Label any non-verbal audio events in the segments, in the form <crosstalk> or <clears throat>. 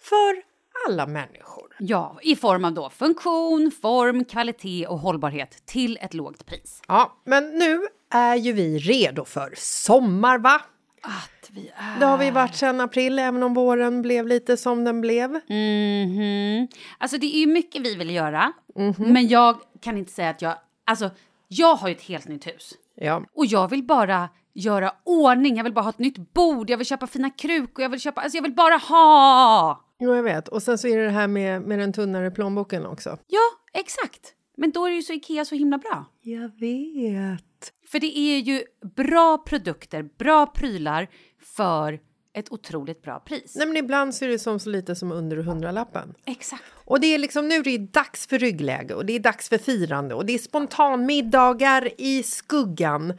för alla människor. Ja, i form av då funktion, form, kvalitet och hållbarhet till ett lågt pris. Ja, men nu är ju vi redo för sommar, va? Att vi är... Det har vi varit sedan april, även om våren blev lite som den blev. Mm -hmm. Alltså, det är ju mycket vi vill göra, mm -hmm. men jag kan inte säga att jag... Alltså, jag har ju ett helt nytt hus. Ja. Och jag vill bara göra ordning, jag vill bara ha ett nytt bord, jag vill köpa fina krukor, jag vill köpa, alltså jag vill bara ha! Jo, jag vet. Och sen så är det det här med, med den tunnare plånboken också. Ja, exakt. Men då är ju så Ikea så himla bra. Jag vet. För det är ju bra produkter, bra prylar för ett otroligt bra pris. Nej, men ibland så är det som så lite som under hundralappen. Exakt. Och det är liksom nu är det dags för ryggläge och det är dags för firande och det är spontanmiddagar i skuggan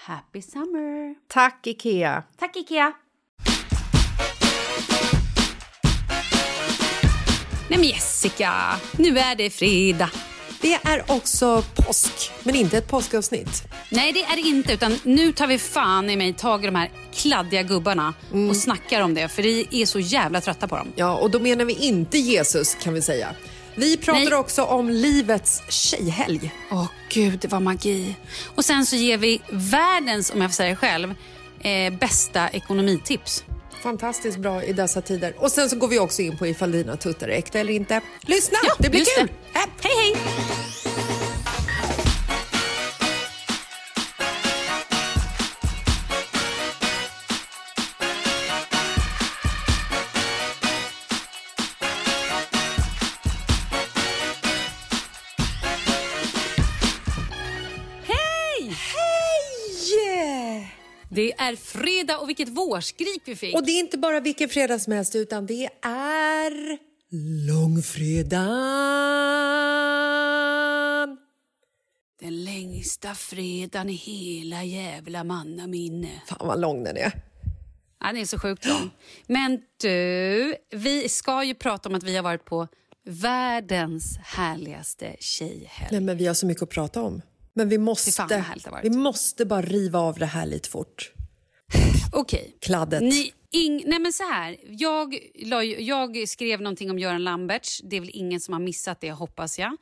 Happy summer! Tack, Ikea! Tack, Ikea! Nej men Jessica, nu är det fredag. Det är också påsk, men inte ett påskavsnitt. Nej, det är det inte. Utan nu tar vi fan i mig tag i de här kladdiga gubbarna mm. och snackar om det. För vi är så jävla trötta på dem. Ja, och då menar vi inte Jesus kan vi säga. Vi pratar Nej. också om livets tjejhelg. Åh gud, det var magi. Och sen så ger vi världens, om jag får säga det själv, eh, bästa ekonomitips. Fantastiskt bra i dessa tider. Och sen så går vi också in på ifall dina tuttar är äkta eller inte. Lyssna, ja, det blir kul! Det. Äh, hej hej! Är fredag och vilket vårskrik vi fick. Och det är inte bara vilken fredag som helst utan det är långfredagen. Den längsta fredagen i hela jävla mannaminne. Fan vad lång den är. Ja, den är så sjukt lång. Men du, vi ska ju prata om att vi har varit på världens härligaste tjejhelg. Nej, men vi har så mycket att prata om. Men vi måste, vi måste bara riva av det här lite fort. Okej. Okay. Kladdet. Ni, ing, nej men så här, jag, jag skrev någonting om Göran Lamberts. Det är väl ingen som har missat det, hoppas jag.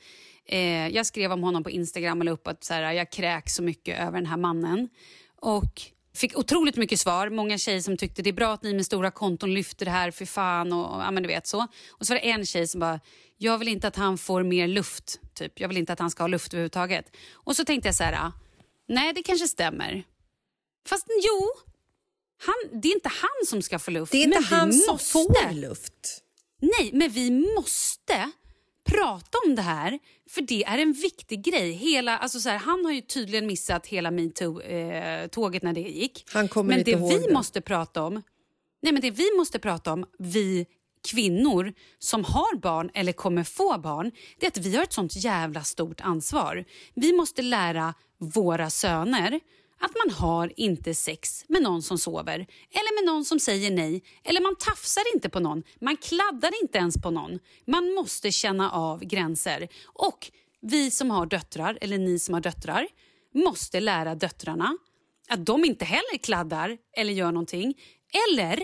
Eh, jag skrev om honom på Instagram och la upp att så här, jag kräks så mycket över den här mannen. Och fick otroligt mycket svar. Många tjejer som tyckte det är bra att ni med stora konton lyfter det här, för fan. Och, ja, men du vet så. Och så var det en tjej som bara, jag vill inte att han får mer luft. Typ. Jag vill inte att han ska ha luft överhuvudtaget. Och så tänkte jag så här, nej det kanske stämmer. Fast jo, han, det är inte han som ska få luft. Det är inte han som måste. får luft. Nej, men vi måste prata om det här, för det är en viktig grej. Hela, alltså så här, han har ju tydligen missat hela metoo-tåget när det gick. Han kommer men inte det ihåg vi det. måste prata om, nej men det vi måste prata om, vi kvinnor som har barn eller kommer få barn, det är att vi har ett sånt jävla stort ansvar. Vi måste lära våra söner att man har inte sex med någon som sover eller med någon som säger nej. Eller man tafsar inte på någon, man kladdar inte ens på någon. Man måste känna av gränser. Och vi som har döttrar, eller ni som har döttrar, måste lära döttrarna att de inte heller kladdar eller gör någonting. Eller,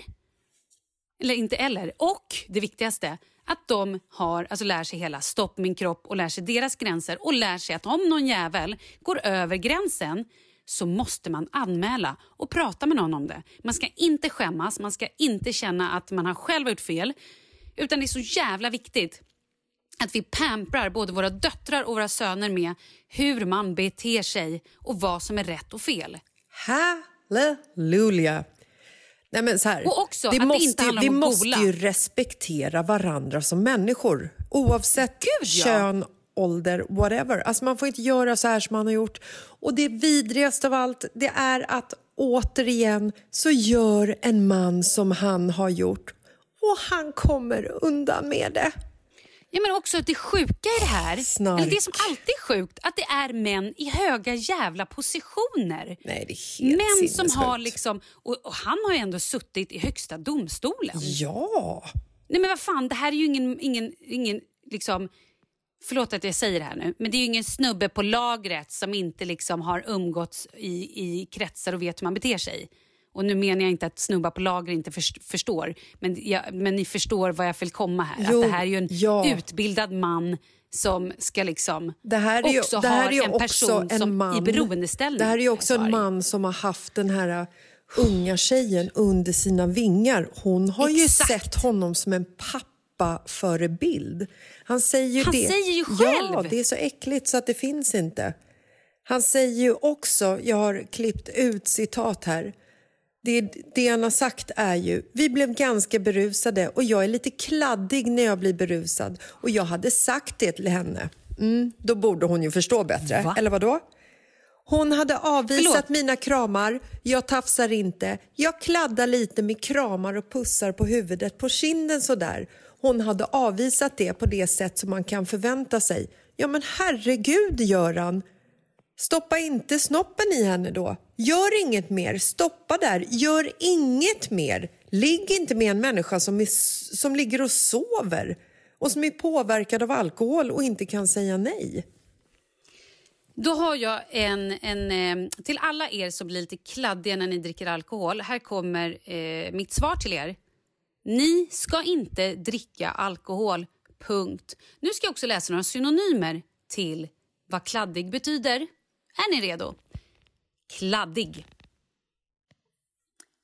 eller inte eller, och det viktigaste, att de har, alltså lär sig hela stopp min kropp och lär sig deras gränser och lär sig att om någon jävel går över gränsen så måste man anmäla och prata med någon om det. Man ska inte skämmas, man ska inte känna att man har själv gjort fel. Utan det är så jävla viktigt att vi pamprar både våra döttrar och våra söner med hur man beter sig och vad som är rätt och fel. Halleluja! Nej, men så här, Och också det att det måste, inte ju- handlar vi om att måste ju respektera varandra som människor. Oavsett Gud, ja. kön, ålder, whatever. Alltså man får inte göra så här som man har gjort. Och det vidrigaste av allt det är att återigen så gör en man som han har gjort och han kommer undan med det. Ja, men också det sjuka i det här, Snark. eller det som alltid är sjukt, att det är män i höga jävla positioner. Nej, det är helt Män som har liksom, och, och han har ju ändå suttit i högsta domstolen. Ja! Nej men vad fan, det här är ju ingen, ingen, ingen liksom, förlåt att jag säger det här nu, men det är ju ingen snubbe på lagret som inte liksom har umgåtts i, i kretsar och vet hur man beter sig. Och nu menar jag inte att snubbar på lager inte först- förstår, men, jag, men ni förstår vad jag vill komma här. Jo, att det här är ju en ja. utbildad man som ska liksom Det här är ju, också det här är ju en person en som man, i beroendeställning. Det här är ju också en man som har haft den här uh, unga tjejen under sina vingar. Hon har ju Exakt. sett honom som en pappaförebild. Han säger ju Han det. säger ju Ja, själv. det är så äckligt så att det finns inte. Han säger ju också, jag har klippt ut citat här. Det, det han har sagt är ju, vi blev ganska berusade och jag är lite kladdig när jag blir berusad. Och jag hade sagt det till henne. Mm, då borde hon ju förstå bättre. Va? Eller vad då? Hon hade avvisat Förlåt. mina kramar, jag tafsar inte. Jag kladdar lite med kramar och pussar på huvudet, på kinden sådär. Hon hade avvisat det på det sätt som man kan förvänta sig. Ja men herregud Göran, Stoppa inte snoppen i henne då. Gör inget mer. Stoppa där. Gör inget mer. Ligg inte med en människa som, är, som ligger och sover och som är påverkad av alkohol och inte kan säga nej. Då har jag en, en... Eh, till alla er som blir lite kladdiga när ni dricker alkohol. Här kommer eh, mitt svar till er. Ni ska inte dricka alkohol. Punkt. Nu ska jag också läsa några synonymer till vad kladdig betyder. Är ni redo? Kladdig.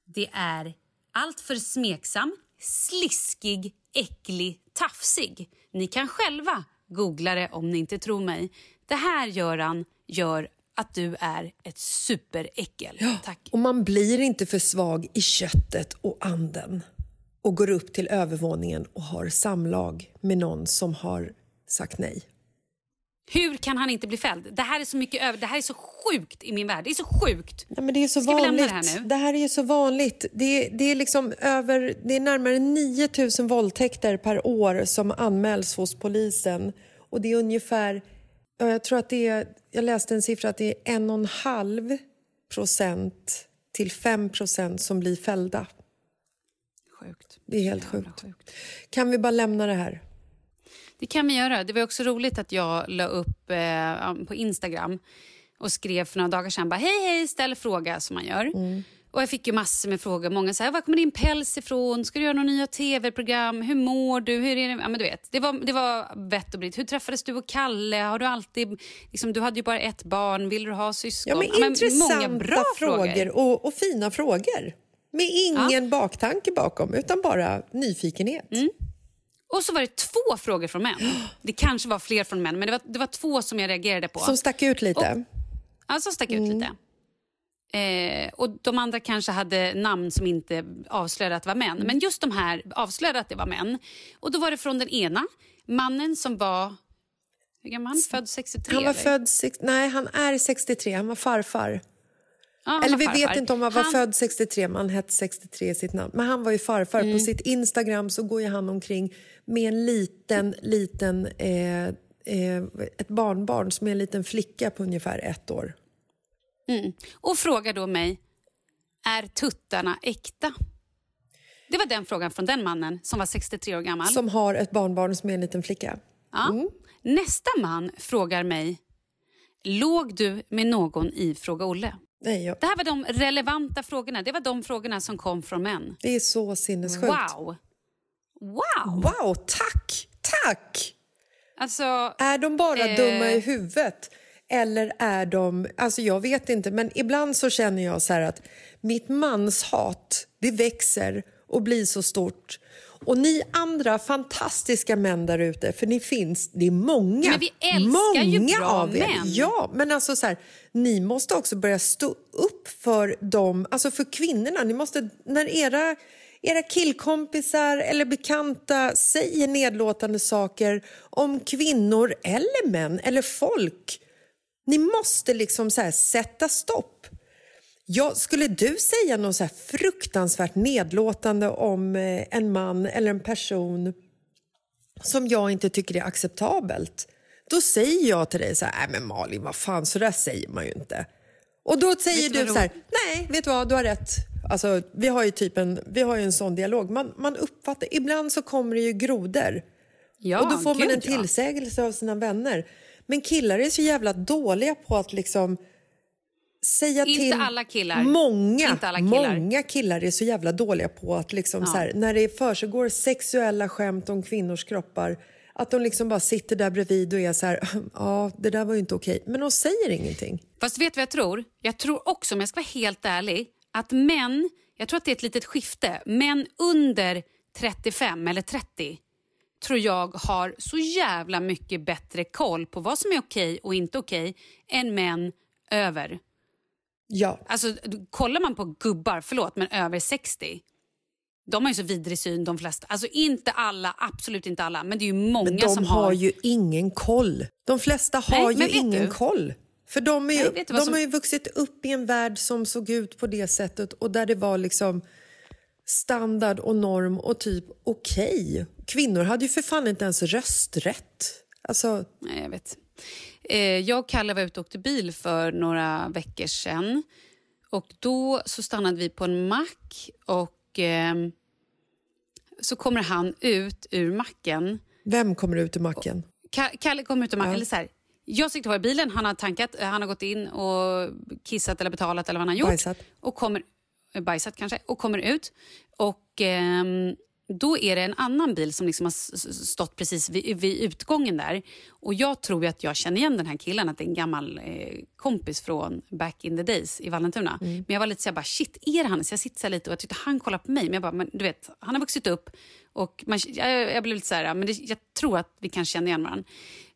Det är alltför smeksam, sliskig, äcklig, tafsig. Ni kan själva googla det om ni inte tror mig. Det här, Göran, gör att du är ett superäckel. Tack. Och man blir inte för svag i köttet och anden och går upp till övervåningen och har samlag med någon som har sagt nej. Hur kan han inte bli fälld? Det här är så mycket över. Det här är så sjukt i min värld. Det är så sjukt. Ja, men det är så Ska vi lämna vanligt. det här nu? Det här är så vanligt. Det, det, är liksom över, det är närmare 9 000 våldtäkter per år som anmäls hos polisen. Och det är ungefär, ja, jag tror att det är, jag läste en siffra att det är en och en halv procent till 5 procent som blir fällda. Sjukt. Det är helt Jävla sjukt. Kan vi bara lämna det här? Det kan vi göra. Det var också roligt att jag la upp eh, på Instagram och skrev för några dagar sedan bara hej hej, ställ fråga som man gör. Och jag fick ju massor med frågor. Många sa, var kommer din päls ifrån? Ska du göra några nya tv-program? Hur mår du? Hur är det? Ja, men du vet, det var, det var vett och britt. Hur träffades du och Kalle? Har du alltid, liksom, du hade ju bara ett barn. Vill du ha syskon? Ja, men Ja, intressanta många bra frågor, Och, och fina frågor. Med ingen baktanke bakom, utan bara nyfikenhet. Mm. Och så var det två frågor från män. Det kanske var fler från män, men det var, det var två som jag reagerade på. Som stack ut lite. Alltså stack Mm. ut lite. Eh, och De andra kanske hade namn som inte avslöjade att det var män. Mm. Men just de här avslöjade att det var män. Och Då var det från den ena, mannen som var... Hur gammal? Född 63? han var eller? född... Nej, han är 63. Han var farfar. Ja, Eller vi farfar. vet inte om han var Han- född 63, men han hette 63 i sitt namn. Men han var ju farfar. Mm. På sitt Instagram så går ju han omkring med en liten, liten... Eh, eh, ett barnbarn som är en liten flicka på ungefär ett år. Och frågar då mig, är tuttarna äkta? Det var den frågan från den mannen som var 63 år gammal. Som har ett barnbarn som är en liten flicka. Ja. Nästa man frågar mig, låg du med någon i Fråga Olle? Nej, jag, Det här var de relevanta frågorna. Det var de frågorna som kom från män. det är så sinnessjukt. Wow! Wow! Wow, tack! Tack! Alltså, Är de bara Eh. dumma i huvudet? Eller är de... Alltså jag vet inte, men ibland så känner jag så att mitt manshat, det växer och blir så stort. Och ni andra fantastiska män där ute, för ni finns, det är många. Men vi älskar ju många bra av er. män. Ja, men alltså så här, ni måste också börja stå upp för dem, alltså för kvinnorna. Ni måste, när era, era killkompisar eller bekanta säger nedlåtande saker om kvinnor eller män eller folk, ni måste liksom så sätta stopp. Ja, skulle du säga något så fruktansvärt nedlåtande om eh, en man eller en person som jag inte tycker är acceptabelt, då säger jag till dig så här, men Malin, vad fan, så där säger man ju inte. Och då säger du du så här, nej, vet du vad, du har rätt. Alltså, vi har ju typ en, vi har en sån dialog. Man, man uppfattar, ibland så kommer det ju grodor. ja, och då får man gud, en ja. tillsägelse av sina vänner. Men killar är så jävla dåliga på att liksom säga Inte till... alla killar. Många, Inte alla killar. många killar är så jävla dåliga på att liksom så här, när det försiggår sexuella skämt om kvinnors kroppar att de liksom bara sitter där bredvid och är så här, <clears throat> ja, det där var ju inte okej. Men de säger ingenting. Fast vet du vad jag tror? Jag tror också, om jag ska vara helt ärlig, att män, jag tror att det är ett litet skifte, män under 35 eller 30 tror jag har så jävla mycket bättre koll på vad som är okej och inte okej än män över. Ja, Alltså, kollar man på gubbar, förlåt, men över 60 de har ju så vidrig syn de flesta. Alltså inte alla, absolut inte alla, men det är ju många men de som har har... ju ingen koll. De flesta har Nej, ju ingen du? koll. För de, är ju, Nej, de som- har ju vuxit upp i en värld som såg ut på det sättet och där det var liksom standard och norm och typ okej. Kvinnor hade ju för fan inte ens rösträtt. Alltså, Nej, jag vet. Eh, jag och Kalle var ute och åkte bil för några veckor sedan. Och Då så stannade vi på en mack och ehm, så kommer han ut ur macken. vem kommer ut ur macken? Ka- Kalle kommer ut ur macken. Eller så här, jag sitter kvar i bilen, han har tankat, eh, han har gått in och kissat eller betalat eller vad han har gjort. Bajsat. Och kommer, eh, bajsat kanske, och kommer ut. Och ehm, då är det en annan bil som liksom har stått precis vid, vid utgången där. Och jag tror att jag känner igen den här killen, att det är en gammal eh, kompis från back in the days i Vallentuna. Men jag var lite så här, bara, shit, är det han? Så jag sitter så lite och jag tyckte han kollade på mig. Men jag bara, men du vet, han har vuxit upp och man, jag, jag blev lite så här, men det, jag tror att vi kan känna igen varandra.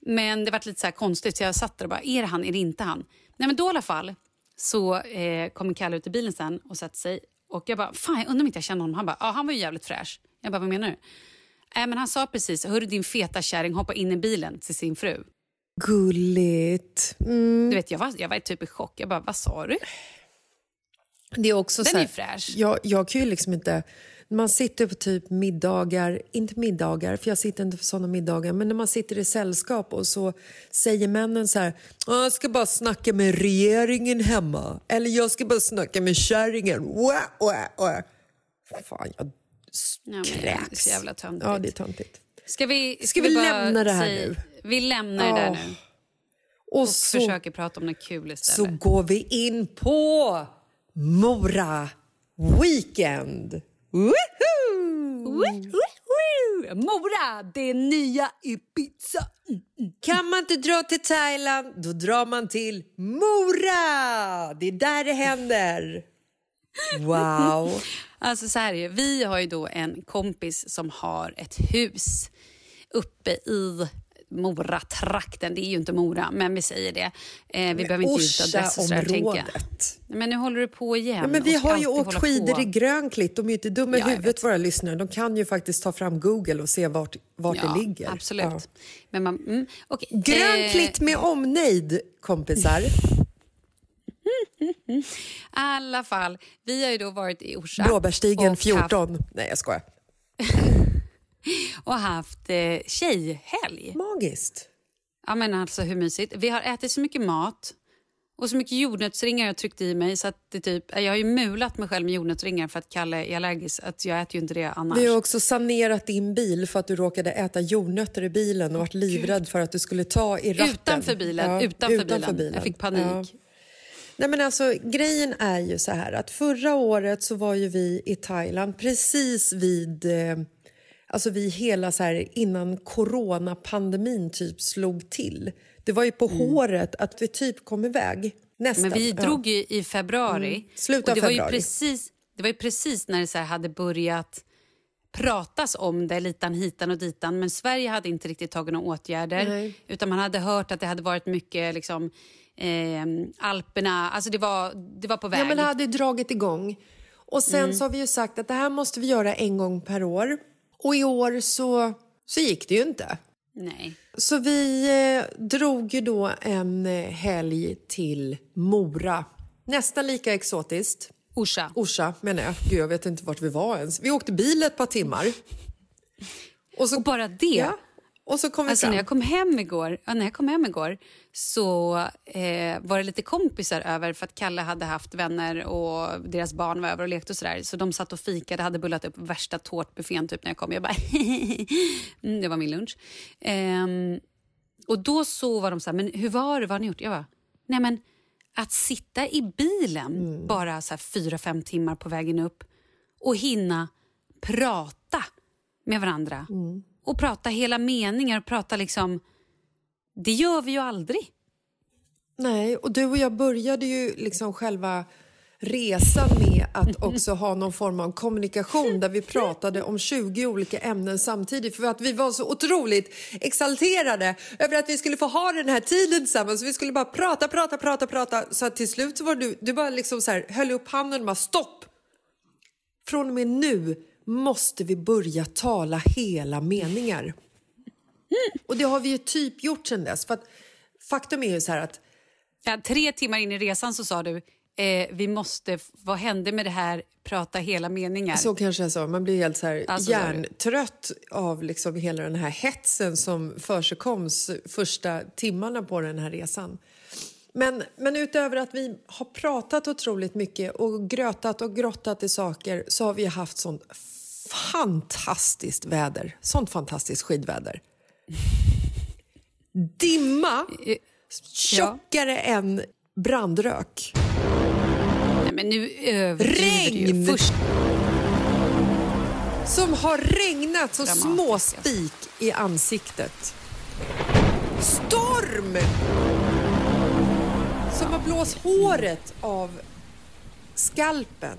Men det var lite så här konstigt så jag satt där och bara, är det han, är det inte han? Nej men då i alla fall så eh, kommer Kalle ut i bilen sen och sätter sig. Och jag bara, fan jag undrar om inte jag känner honom. Han bara, ja han var ju jävligt fräsch. Jag bara, vad menar du? Nej men han sa precis, hörru din feta kärring hoppa in i bilen till sin fru. Gulligt. Mm. Du vet, jag var, jag var typ i chock. Jag bara, vad sa du? Det är också Den så är här, ju fräsch. Jag, jag kan ju liksom inte... Man sitter på typ middagar, inte middagar, för jag sitter inte på såna middagar, men när man sitter i sällskap och så säger männen så här, "Ja, jag ska bara snacka med regeringen hemma, eller jag ska bara snacka med kärringen. Wah, wah, wah. Fan, jag Ja, men det är kräks. så jävla töntigt. Ja, det är töntigt. Ska vi, Ska vi bara lämna det här säga- nu? Vi lämnar det där Ja. nu Och, och så, försöker prata om något kul så istället. går vi in på Mora weekend. Woohoo! Mora, det nya Ibiza. Kan man inte dra till Thailand, då drar man till Mora! Det är där det händer. Wow. <laughs> Alltså så här är. Vi har ju då en kompis som har ett hus uppe i Mora-trakten. Det är ju inte Mora, men vi säger det. Eh, vi behöver inte ut adress och sådär, tänker jag. Men nu håller du på igen. Ja, men vi har ju åkt skidor på. i Grönklitt. De är ju inte dumma i Ja, huvudet, våra lyssnare. De kan ju faktiskt ta fram Google och se vart, vart Ja, det ligger. Absolut. Ja. Men man, mm, okej. Grönklitt med omnejd, kompisar. Eh, <laughs> I alla fall, vi har ju då varit i Orsa. Blåbärsstigen och 14. Nej, jag skojar. <laughs> <laughs> och haft eh, tjejhelg. Magiskt. Ja, men alltså hur mysigt. Vi har ätit så mycket mat och så mycket jordnötsringar jag tryckt i mig så att det typ, jag har ju mulat mig själv med jordnötsringar för att Kalle är allergisk. Att jag äter ju inte det annars. Vi har också sanerat din bil för att du råkade äta jordnötter i bilen och varit livrädd för att du skulle ta i ratten. Utanför bilen, utanför bilen. Jag fick panik. Ja. Nej, men alltså, grejen är ju så här att förra året så var ju vi i Thailand precis vid eh, alltså vid hela så här innan coronapandemin typ slog till. Det var ju på håret att vi typ kom iväg. Nästan. Mm. Men vi drog ju i februari. Mm. Slutet av det var ju februari. precis, Det var ju precis när det så hade börjat pratas om det litan hitan och ditan men Sverige hade inte riktigt tagit några åtgärder. Nej. Utan man hade hört att det hade varit mycket liksom, eh, Alperna, alltså det var, det var på väg. Ja, men det hade dragit igång. Och sen Mm. så har vi ju sagt att det här måste vi göra en gång per år. Och i år så, så gick det ju inte. Nej. Så vi eh, drog ju då en eh, helg till Mora. Nästan lika exotiskt. Orsa. Orsa menar jag. Gud, jag vet inte vart vi var ens. Vi åkte bil ett par timmar. Och, så, Och bara det. ja, och så kom vi Alltså fram. när jag kom hem igår, ja, när jag kom hem igår så eh, var det lite kompisar över för att Kalle hade haft vänner och deras barn var över och lekte och sådär. Så de satt och fikade, hade bullat upp värsta tårtbuffén typ när jag kom. Jag bara <laughs> mm, det var min lunch. Ehm, och då så var de så här, men hur var det, vad har ni gjort? Jag bara, nej men att sitta i bilen bara så fyra, fem timmar på vägen upp och hinna prata med varandra. Och prata hela meningar och prata liksom... Det gör vi ju aldrig. Nej, och du och jag började ju liksom själva resan med att också ha någon form av kommunikation där vi pratade om 20 olika ämnen samtidigt för att vi var så otroligt exalterade över att vi skulle få ha den här tiden tillsammans. Vi skulle bara prata, prata, prata, prata så att till slut så var du, du bara liksom så här, höll upp handen och bara stopp. Från och med nu måste vi börja tala hela meningar. Och det har vi ju typ gjort sen dess. För faktum är ju så här att Ja, tre timmar in i resan så sa du eh, vi måste, vad hände med det här, prata hela meningar. Så kanske jag sa. Man blir helt så här Alltså, hjärntrött av liksom hela den här hetsen som försigkoms första timmarna på den här resan. Men, men utöver att vi har pratat otroligt mycket och grötat och grottat i saker så har vi haft sånt fantastiskt väder. Sånt fantastiskt skidväder. Dimma, tjockare än brandrök. Nej, men nu. Regn! Först, Som har regnat som småspik i ansiktet. Storm! Som har blåst håret av skalpen.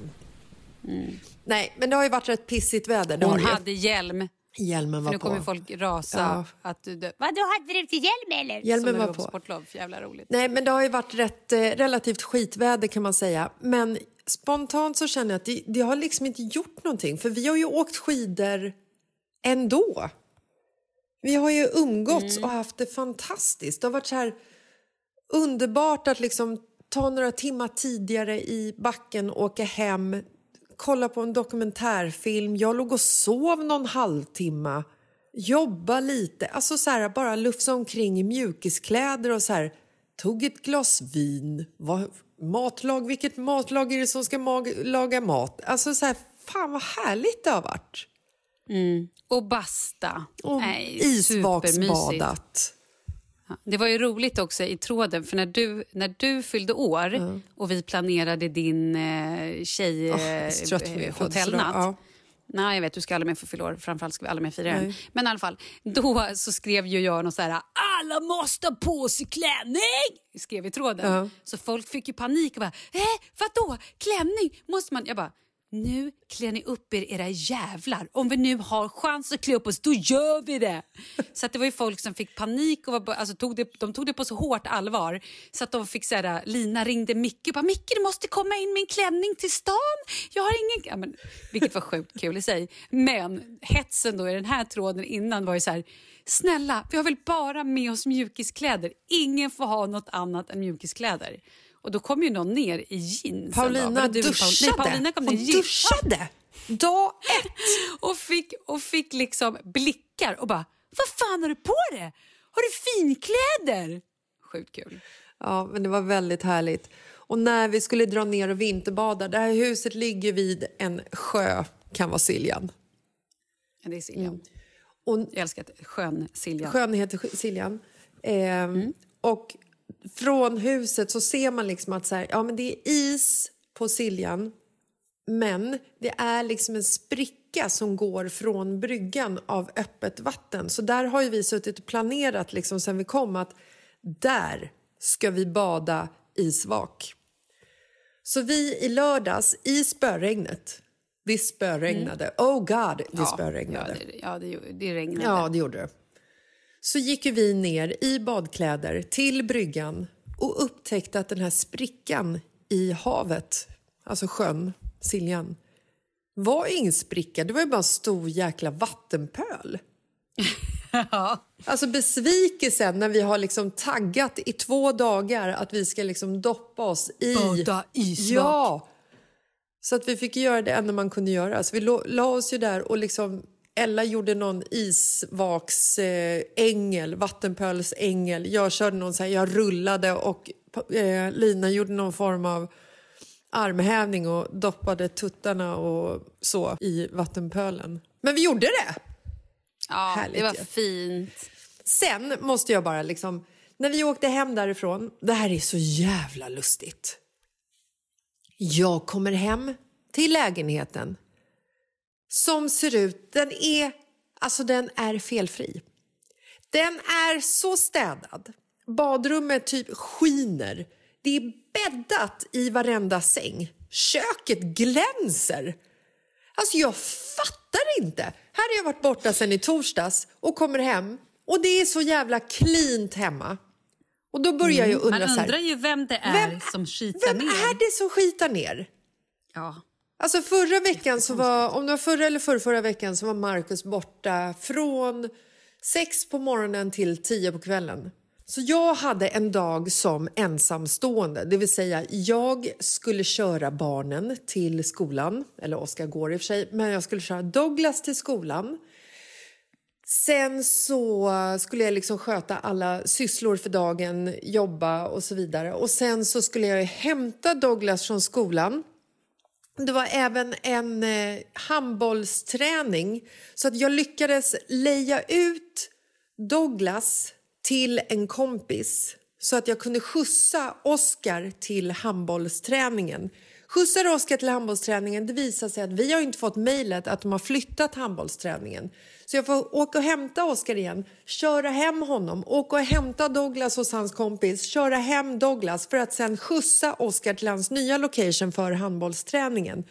Nej, men det har ju varit rätt pissigt väder. Det hon ju. hade hjälm. Hjälmen var nu kommer på. folk rasa. Ja. Att du, Vadå, hade du till hjälm eller? Hjälmen var på. sportlov. Jävla roligt. Nej, men det har ju varit rätt, eh, relativt skitväder kan man säga. Men spontant så känner jag att det, det har liksom inte gjort någonting. För vi har ju åkt skidor ändå. Vi har ju umgåtts och haft det fantastiskt. Det har varit så här underbart att liksom ta några timmar tidigare i backen, åka hem, kolla på en dokumentärfilm. Jag låg och sov någon halvtimme, jobba lite, alltså så här, bara lufsa omkring i mjukiskläder och så här, tog ett glas vin. Vad, matlag, vilket matlag är det som ska mag- laga mat? Alltså så här, fan vad härligt det har varit. Och basta. Och Nej, isvaksbadat. Det var ju roligt också i tråden, för när du, när du fyllde år och vi planerade din eh, tjej Åh, jag eh. Nej, jag vet, du ska aldrig mer få fylla år. Framförallt ska vi aldrig mer fira den. Men i alla fall, då så skrev ju jag något så här, alla måste ha på sig klänning! Skrev i tråden. Ja. Så folk fick ju panik och bara, eh, vadå, klänning? Måste man? Jag bara, nu klär ni upp er era jävlar. Om vi nu har chans att klä upp oss, då gör vi det. Så att det var ju folk som fick panik och var, alltså, tog det, de tog det på så hårt allvar så att de fick så här, Lina ringde Micke och bara, Micke du måste komma in med en klänning till stan. Jag har ingen... Ja, men, vilket var sjukt kul i sig. Men hetsen då i den här tråden innan var ju så här, snälla vi har väl bara med oss mjukiskläder. Ingen får ha något annat än mjukiskläder. Och då kom ju någon ner i jeans. Paulina du, duschade. Nej, Paulina kom ner i Hon jeans. duschade! Dag ett! <laughs> och fick, och fick liksom blickar och bara Vad fan har du på dig? Har du finkläder? Sjukt kul. Ja, men det var väldigt härligt. Och när vi skulle dra ner och vinterbada, det här huset ligger vid en sjö, kan vara Siljan. Ja, det är Siljan. Och Jag älskar att skön Siljan. sjön heter Siljan. Ehm, Och från huset så ser man liksom att så här, ja, men det är is på Siljan men det är liksom en spricka som går från bryggan av öppet vatten. Så där har ju vi suttit och planerat liksom sen vi kom att där ska vi bada isvak. Så vi i lördags i spöregnet, det spöregnade, oh god det ja, spöregnade. det, ja, det, det regnade. Ja, det gjorde det. Så gick vi ner i badkläder till bryggan och upptäckte att den här sprickan i havet, alltså sjön, Siljan, var ingen spricka. Det var ju bara en stor jäkla vattenpöl. <laughs> Alltså besvikelsen när vi har liksom taggat i två dagar att vi ska liksom doppa oss i... Bada isvak. Ja! Så att vi fick göra det enda man kunde göra. Så vi la oss ju där och liksom Ella gjorde någon isvaksängel, eh, ängel, vattenpölsängel. Jag körde någon så här, jag rullade och eh, Lina gjorde någon form av armhävning och doppade tuttarna och så i vattenpölen. Men vi gjorde det! Ja, Härligt det var ju. fint. Sen måste jag bara liksom... När vi åkte hem därifrån... Det här är så jävla lustigt. Jag kommer hem till lägenheten som ser ut... Den är, alltså den är felfri. Den är så städad. Badrummet typ skiner. Det är bäddat i varenda säng. Köket glänser. Alltså jag fattar inte. Här har jag varit borta sen i torsdags och kommer hem och det är så jävla cleant hemma. Och då börjar jag undra Man så här, undrar ju vem det är vem, som skitar vem ner. är det som skitar ner? Ja. Alltså förra veckan så var, om det var förra eller förra, förra veckan så var Markus borta från sex på morgonen till tio på kvällen. Så jag hade en dag som ensamstående, det vill säga jag skulle köra barnen till skolan, eller Oskar går i och för sig, men jag skulle köra Douglas till skolan. Sen så skulle jag liksom sköta alla sysslor för dagen, jobba och så vidare. Och sen så skulle jag hämta Douglas från skolan. Det var även en eh, handbollsträning så att jag lyckades leja ut Douglas till en kompis så att jag kunde skjutsa Oscar till handbollsträningen. Skjutsar Oscar till handbollsträningen, det visar sig att vi har inte fått mejlet att de har flyttat handbollsträningen. Så jag får åka och hämta Oscar igen, köra hem honom, åka och hämta Douglas hos hans kompis, köra hem Douglas för att sen skjutsa Oscar till hans nya location för handbollsträningen.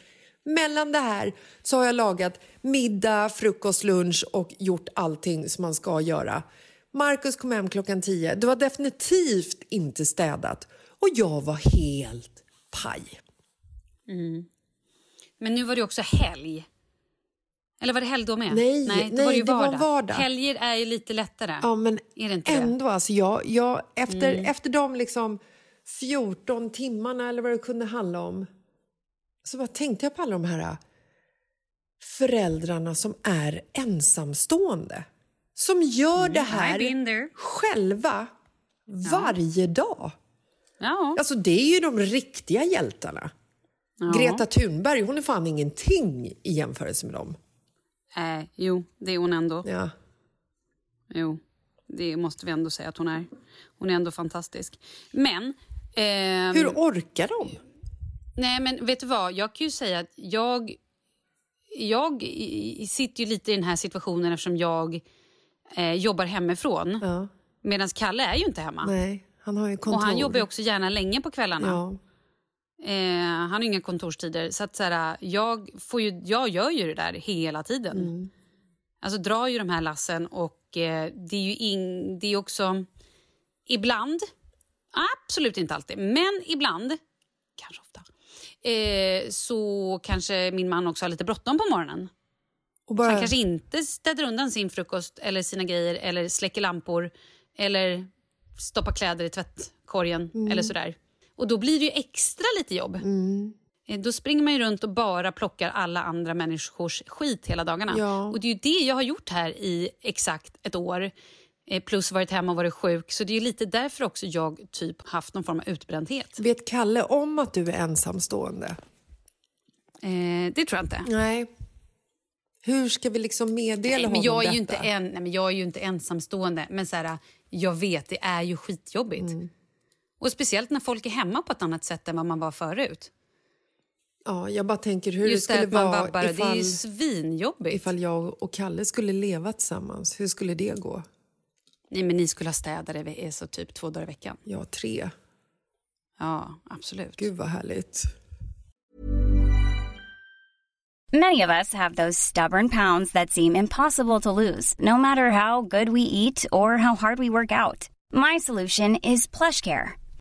Mellan det här så har jag lagat middag, frukost, lunch och gjort allting som man ska göra. Marcus kom hem klockan tio. Det var definitivt inte städat och jag var helt paj. Mm. Men nu var det också helg. Eller var det helg då med? Nej, nej, då nej, var det, ju det var vardag. vardag. Helger är ju lite lättare. Ja, men Är det inte det? ändå. Alltså jag, jag, efter, efter de liksom 14 timmarna eller vad det kunde handla om så bara tänkte jag på alla de här föräldrarna som är ensamstående. Som gör det I've här själva varje dag. Ja. Alltså det är ju de riktiga hjältarna. ja. Greta Thunberg, hon är fan ingenting i jämförelse med dem. Eh, jo, det är hon ändå. Ja. Jo. Det måste vi ändå säga att hon är. Hon är ändå fantastisk. Men... ehm, Hur orkar de? Nej, men vet du vad? Jag kan ju säga att jag... Jag sitter ju lite i den här situationen eftersom jag eh, jobbar hemifrån. Ja. Medan Kalle är ju inte hemma. Nej, han har ju kontor. Och han jobbar också gärna länge på kvällarna. Ja. Eh, han har inga kontorstider. Så att så här, jag, får ju, jag gör ju det där hela tiden. Mm. Alltså drar ju de här lassen och eh, det är ju in, det är också... Ibland, absolut inte alltid, men ibland, kanske ofta, eh, så kanske min man också har lite bråttom på morgonen. Och Så bara, han kanske inte städar undan sin frukost eller sina grejer eller släcker lampor eller stoppar kläder i tvättkorgen Mm. eller sådär. Och då blir det ju extra lite jobb. Eh, Då springer man ju runt och bara plockar alla andra människors skit hela dagarna. Ja. Och det är det jag har gjort här i exakt ett år. eh, Plus varit hemma och varit sjuk. Så det är lite därför också jag typ haft någon form av utbrändhet. Vet Kalle om att du är ensamstående? Eh, det tror jag inte. Nej. Hur ska vi liksom meddela Nej, men honom jag, är detta? ju inte en, nej, men jag är ju inte ensamstående, men så här, jag vet, det är ju skitjobbigt. Mm. Och Speciellt när folk är hemma på ett annat sätt än vad man var förut. Ja, jag bara tänker hur Just det skulle man vara vabbar, det är ifall, ju svinjobbigt. ifall jag och Kalle skulle leva tillsammans. Hur skulle det gå? Nej, men ni skulle ha städare är så typ två dagar i veckan. Ja, tre. Ja, absolut. Gud vad härligt. Many of us have those stubborn pounds that seem impossible to lose, no matter how good we eat or how hard we work out. My solution is PlushCare.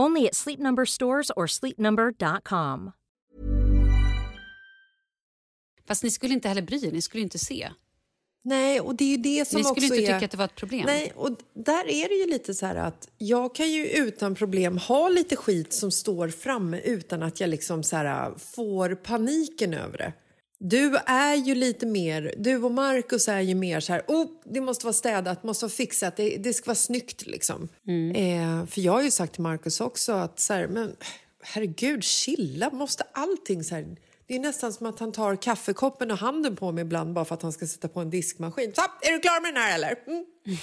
Only at Sleep Number stores or sleepnumber.com. Fast ni skulle inte heller bry er, ni skulle inte se. Nej, och det är ju det som Ni skulle inte är... tycka att det var ett problem. Nej, och där är det ju lite så här att jag kan ju utan problem ha lite skit som står framme utan att jag liksom så här får paniken över det. Du är ju lite mer, du och Markus är ju mer så här, oh, det måste vara städat, måste vara fixat, det, det ska vara snyggt liksom. Eh, för jag har ju sagt till Markus också att så här, men herregud, chilla, måste allting så här, det är nästan som att han tar kaffekoppen och handen på mig ibland bara för att han ska sätta på en diskmaskin. Så, är du klar med den här eller? Mm. <laughs>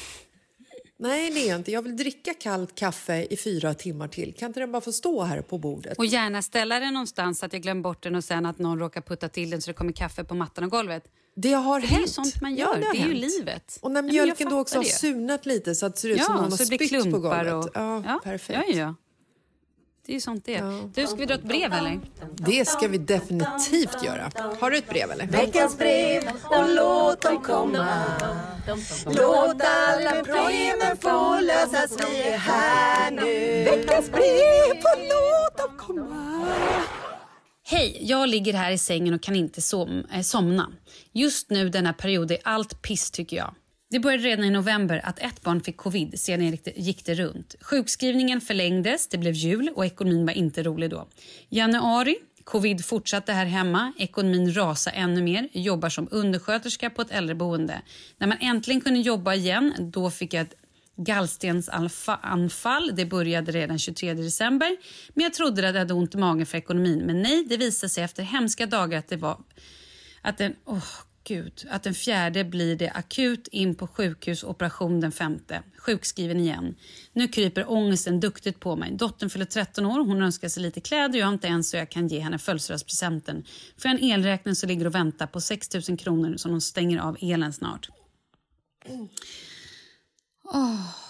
Nej, det är inte. Jag vill dricka kallt kaffe i fyra timmar till. Kan inte den bara få stå här på bordet? Och gärna ställa den någonstans så att jag glömmer bort den och sen att någon råkar putta till den så det kommer kaffe på mattan och golvet. Det har Det är hänt. ju sånt man Ja, gör. har det är ju hänt. livet. Och när Ja, mjölken då också har det. surnat lite så att det ser ut som någon Ja, har det spytt på golvet. och... Ja, perfekt. Ja, ja. Det är ju sånt det är. Du, ska vi dra ett brev eller? Det ska vi definitivt göra. Har du ett brev eller? Veckans brev och låt dem komma Låt alla breven få lösas, vi är här nu Veckans brev och låt dem komma Hej, jag ligger här i sängen och kan inte som, eh, somna. Just nu denna period är allt piss tycker jag. Det började redan i november att ett barn fick covid, sedan gick det, runt. Sjukskrivningen förlängdes, det blev jul och ekonomin var inte rolig då. Januari, covid fortsatte här hemma, ekonomin rasade ännu mer, Jag jobbar som undersköterska på ett äldreboende. När man äntligen kunde jobba igen, då fick jag ett gallstensanfall. Det började redan 23 december. Men jag trodde att jag hade ont i magen för ekonomin. Men nej, det visade sig efter hemska dagar att det var... Att den, oh, akut, att den fjärde blir det akut in på sjukhus, operation den femte. Sjukskriven igen. Nu kryper ångesten duktigt på mig. Dottern fyller 13 år, hon önskar sig lite kläder jag har inte ens så jag kan ge henne födelsedagspresenten. Får jag en elräkning så ligger och väntar på 6 000 kronor som de stänger av elen snart. Oh.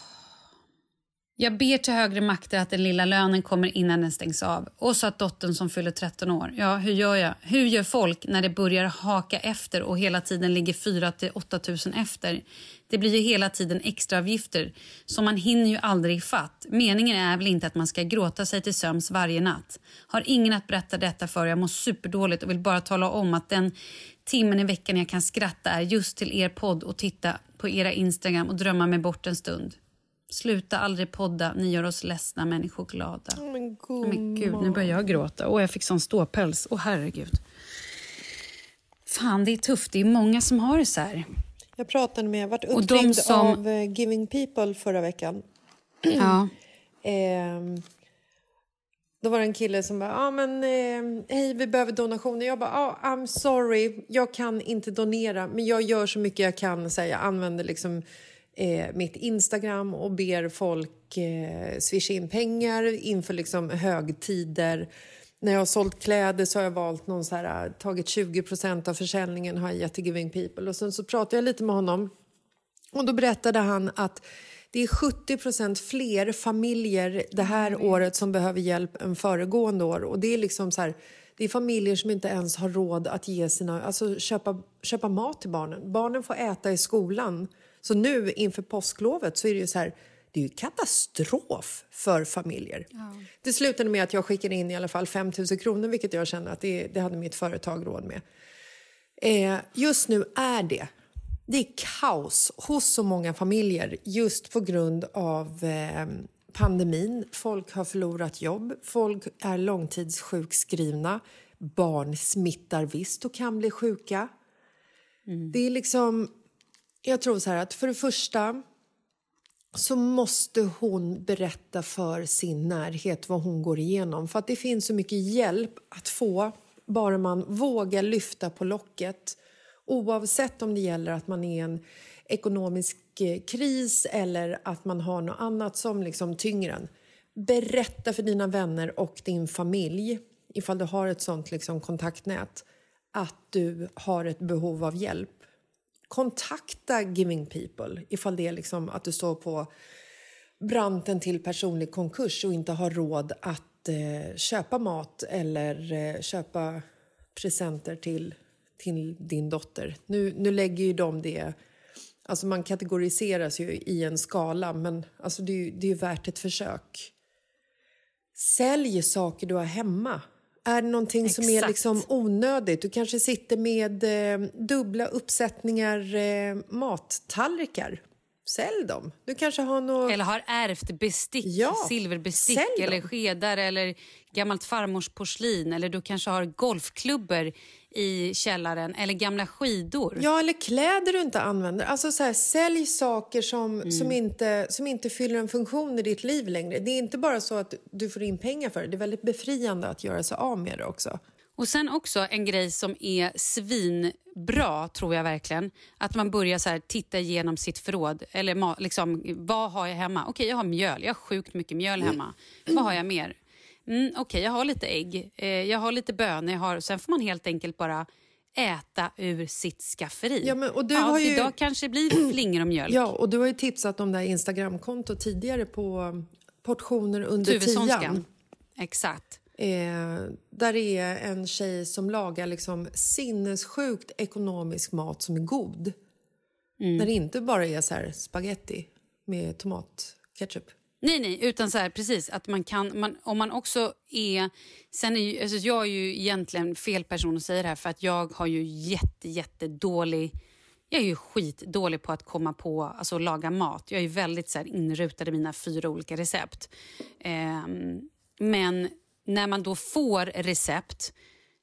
Jag ber till högre makter att den lilla lönen kommer innan den stängs av. Och så att dottern som fyller 13 år. Ja, hur gör jag? Hur gör folk när det börjar haka efter och hela tiden ligger 4 till 8 000 efter? Det blir ju hela tiden extraavgifter, så man hinner ju aldrig ifatt. Meningen är väl inte att man ska gråta sig till söms varje natt. Har ingen att berätta detta för, jag mår superdåligt och vill bara tala om att den timmen i veckan jag kan skratta är just till er podd och titta på era Instagram och drömma mig bort en stund. Sluta aldrig podda, ni gör oss ledsna människor glada. Oh, men, god men gud, nu börjar jag gråta. Och jag fick sån ståpäls. Åh oh, herregud. Fan, det är tufft. Det är många som har det så här. Jag pratade med, jag varit uppringd som... av uh, Giving People förra veckan. <clears throat> Ja. eh, då var det en kille som bara, ah, men eh, hej vi behöver donationer. Jag bara, ah, I'm sorry, jag kan inte donera men jag gör så mycket jag kan. Så här, jag använder liksom eh, mitt Instagram och ber folk eh, swisha in pengar inför liksom högtider. När jag har sålt kläder så har jag valt någon så här, eh, tagit 20% av försäljningen har jag gett till Giving People. Och sen så pratade jag lite med honom och då berättade han att det är 70% fler familjer det här året som behöver hjälp än föregående år. Och det är liksom så här, det är familjer som inte ens har råd att ge sina, alltså köpa, köpa mat till barnen. Barnen får äta i skolan så nu inför påsklovet så är det ju så här, det är ju katastrof för familjer. Ja. Det slutade med att jag skickade in i alla fall 5 000 kronor vilket jag känner att det, det hade mitt företag råd med. Eh, just nu är det det är kaos hos så många familjer just på grund av eh, pandemin. Folk har förlorat jobb, folk är långtidssjukskrivna barn smittar visst och kan bli sjuka. Mm. Det är liksom jag tror så här att för det första så måste hon berätta för sin närhet vad hon går igenom. För att det finns så mycket hjälp att få bara man vågar lyfta på locket. Oavsett om det gäller att man är i en ekonomisk eh, kris eller att man har något annat som liksom tynger en. Berätta för dina vänner och din familj, ifall du har ett sånt liksom kontaktnät, att du har ett behov av hjälp kontakta Giving People ifall det är liksom att du står på branten till personlig konkurs och inte har råd att eh, köpa mat eller eh, köpa presenter till, till din dotter. Nu, nu lägger ju de det... Alltså man kategoriseras ju i en skala, men alltså det, är, det är värt ett försök. Sälj saker du har hemma. Är det någonting Exakt. som är liksom onödigt? Du kanske sitter med eh, dubbla uppsättningar eh, mattallrikar. Sälj dem. Du kanske har något... Eller har ärvt bestick, ja, silverbestick eller skedar eller gammalt farmors porslin. Eller du kanske har golfklubbor i källaren eller gamla skidor. Ja, eller kläder du inte använder. Alltså så här, Sälj saker som, mm. som, inte, som inte fyller en funktion i ditt liv längre. Det är inte bara så att du får in pengar för det. Det är väldigt befriande att göra sig av med det också. Och sen också en grej som är svinbra, tror jag verkligen. Att man börjar så här, titta igenom sitt förråd. Eller liksom, vad har jag hemma? Okej, jag har mjöl. Jag har sjukt mycket mjöl hemma. Mm. Vad har jag mer? Mm, Okej, okay, jag har lite ägg, eh, jag har lite bönor. Jag har, sen får man helt enkelt bara äta ur sitt skafferi. Ja, men, och du ja, har ju... Idag kanske det blir <clears throat> flingor och mjölk. Ja, och du har ju tipsat om det här Instagramkontot tidigare på um, portioner under tian. Exakt. Eh, där är en tjej som lagar liksom sinnessjukt ekonomisk mat som är god. Mm. Där det inte bara är så här spaghetti med tomatketchup. Nej, nej, utan så här, precis att man kan, man, om man också är, sen är ju, alltså jag är ju egentligen fel person att säga det här för att jag har ju jätte, jätte dålig, jag är ju skitdålig på att komma på, alltså laga mat. Jag är väldigt så här, inrutad i mina fyra olika recept. Eh, men när man då får recept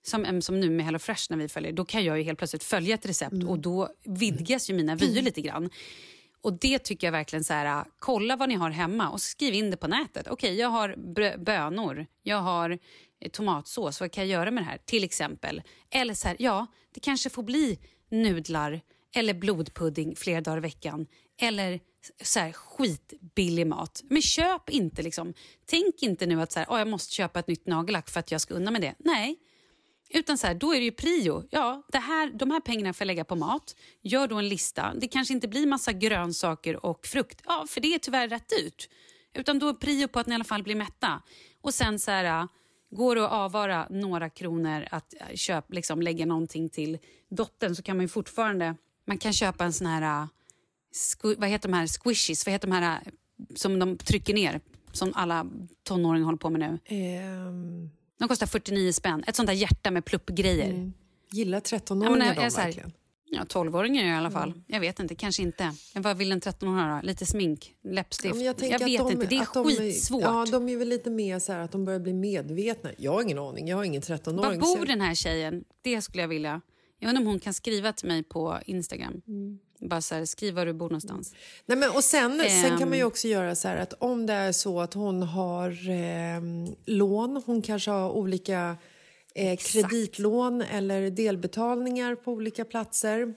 som, som nu med Hello Fresh när vi följer, då kan jag ju helt plötsligt följa ett recept mm. och då vidgas ju mina vyer lite grann. Och det tycker jag verkligen så här, kolla vad ni har hemma och skriv in det på nätet. Okej, okay, jag har bönor, jag har eh, tomatsås, vad kan jag göra med det här? Till exempel. Eller så här, ja, det kanske får bli nudlar eller blodpudding flera dagar i veckan. Eller så här, skitbillig mat. Men köp inte liksom. Tänk inte nu att så här, oh, jag måste köpa ett nytt nagellack för att jag ska unna med det. Nej, utan så här, då är det ju prio. Ja, det här, de här pengarna får jag lägga på mat. Gör då en lista. Det kanske inte blir massa grönsaker och frukt. Ja, för det är tyvärr rätt dyrt. Utan då är prio på att ni i alla fall blir mätta. Och sen så här, går det att avvara några kronor att eh, köp, liksom, lägga någonting till dottern så kan man ju fortfarande... Man kan köpa en sån här... Eh, vad heter de här squishies? Vad heter de här eh, som de trycker ner? Som alla tonåringar håller på med nu. Um... De kostar 49 spänn. Ett sånt där hjärta med pluppgrejer. Mm. gillar Ja, 13-åringar men är dem verkligen? Ja, 12-åringar i alla fall. Jag vet inte, kanske inte. Vad vill en 13-åring ha? Lite smink, läppstift? Ja, jag att vet de- inte, det är att de- skitsvårt. Ja, de är väl lite mer så här att de börjar bli medvetna. Jag har ingen aning, jag har ingen 13-åring. Var så- bor den här tjejen? Det skulle jag vilja. Jag undrar om hon kan skriva till mig på Instagram. Mm. Bara så här, skriv var du bor någonstans. Nej, men, och sen, sen kan man ju Ehm. också göra så här att om det är så att hon har eh, lån, hon kanske har olika eh, kreditlån eller delbetalningar på olika platser.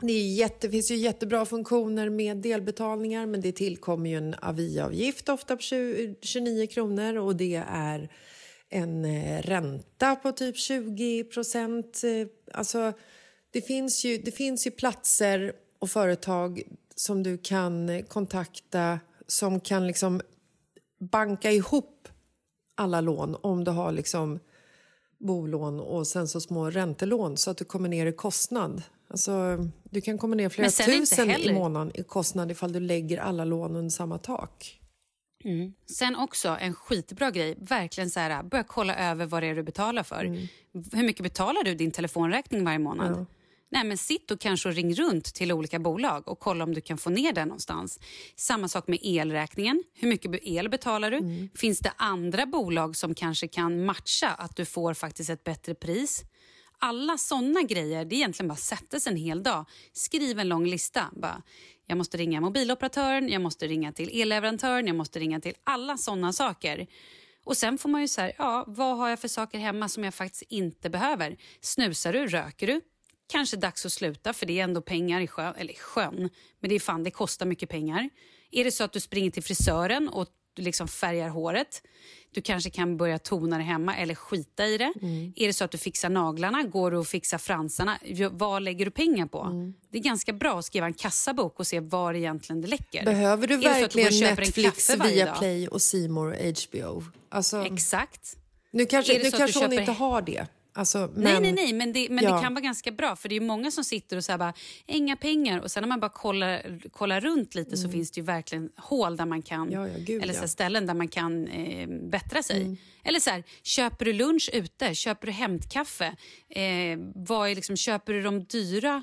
Det, jätte, finns ju jättebra funktioner med delbetalningar men det tillkommer ju en aviavgift ofta på 20, 29 kronor och det är en eh, ränta på typ 20 procent. Eh, alltså, det, finns ju, det finns ju platser och företag som du kan kontakta som kan liksom banka ihop alla lån om du har liksom bolån och sen så små räntelån så att du kommer ner i kostnad. Alltså, du kan komma ner flera tusen i månaden i kostnad ifall du lägger alla lån under samma tak. Sen också en skitbra grej, verkligen så här, börja kolla över vad det är du betalar för. Mm. Hur mycket betalar du din telefonräkning varje månad? Nej, men sitt och kanske ring runt till olika bolag och kolla om du kan få ner den någonstans. Samma sak med elräkningen. Hur mycket el betalar du? Mm. Finns det andra bolag som kanske kan matcha att du får faktiskt ett bättre pris? Alla såna grejer, det är egentligen bara att sätta sig en hel dag. Skriv en lång lista. Bara, jag måste ringa mobiloperatören, jag måste ringa till elleverantören, jag måste ringa till alla såna saker. Och sen får man ju så här, ja, vad har jag för saker hemma som jag faktiskt inte behöver? Snusar du? Röker du? Kanske dags att sluta för det är ändå pengar i sjön, eller i sjön, men det är fan det kostar mycket pengar. Är det så att du springer till frisören och liksom färgar håret, du kanske kan börja tona det hemma eller skita i det. Är det så att du fixar naglarna, går du och fixar fransarna, vad lägger du pengar på? Det är ganska bra att skriva en kassabok och se var egentligen det läcker. Behöver du och verkligen en Netflix? Viaplay och C More HBO? Alltså, Exakt. nu kanske, nu du kanske hon köper- inte har det. Alltså, Nej, men, nej, nej, men, det, men Ja. det kan vara ganska bra. För det är många som sitter och säger bara, inga pengar. Och sen när man bara kollar, kollar runt lite så finns det ju verkligen hål där man kan, Mm. Ja, ja, gud, eller så här. Mm. ställen där man kan eh, bättra sig. Eller så här, köper du lunch ute? Köper du hämtkaffe? Eh, vad är liksom, köper du de dyra?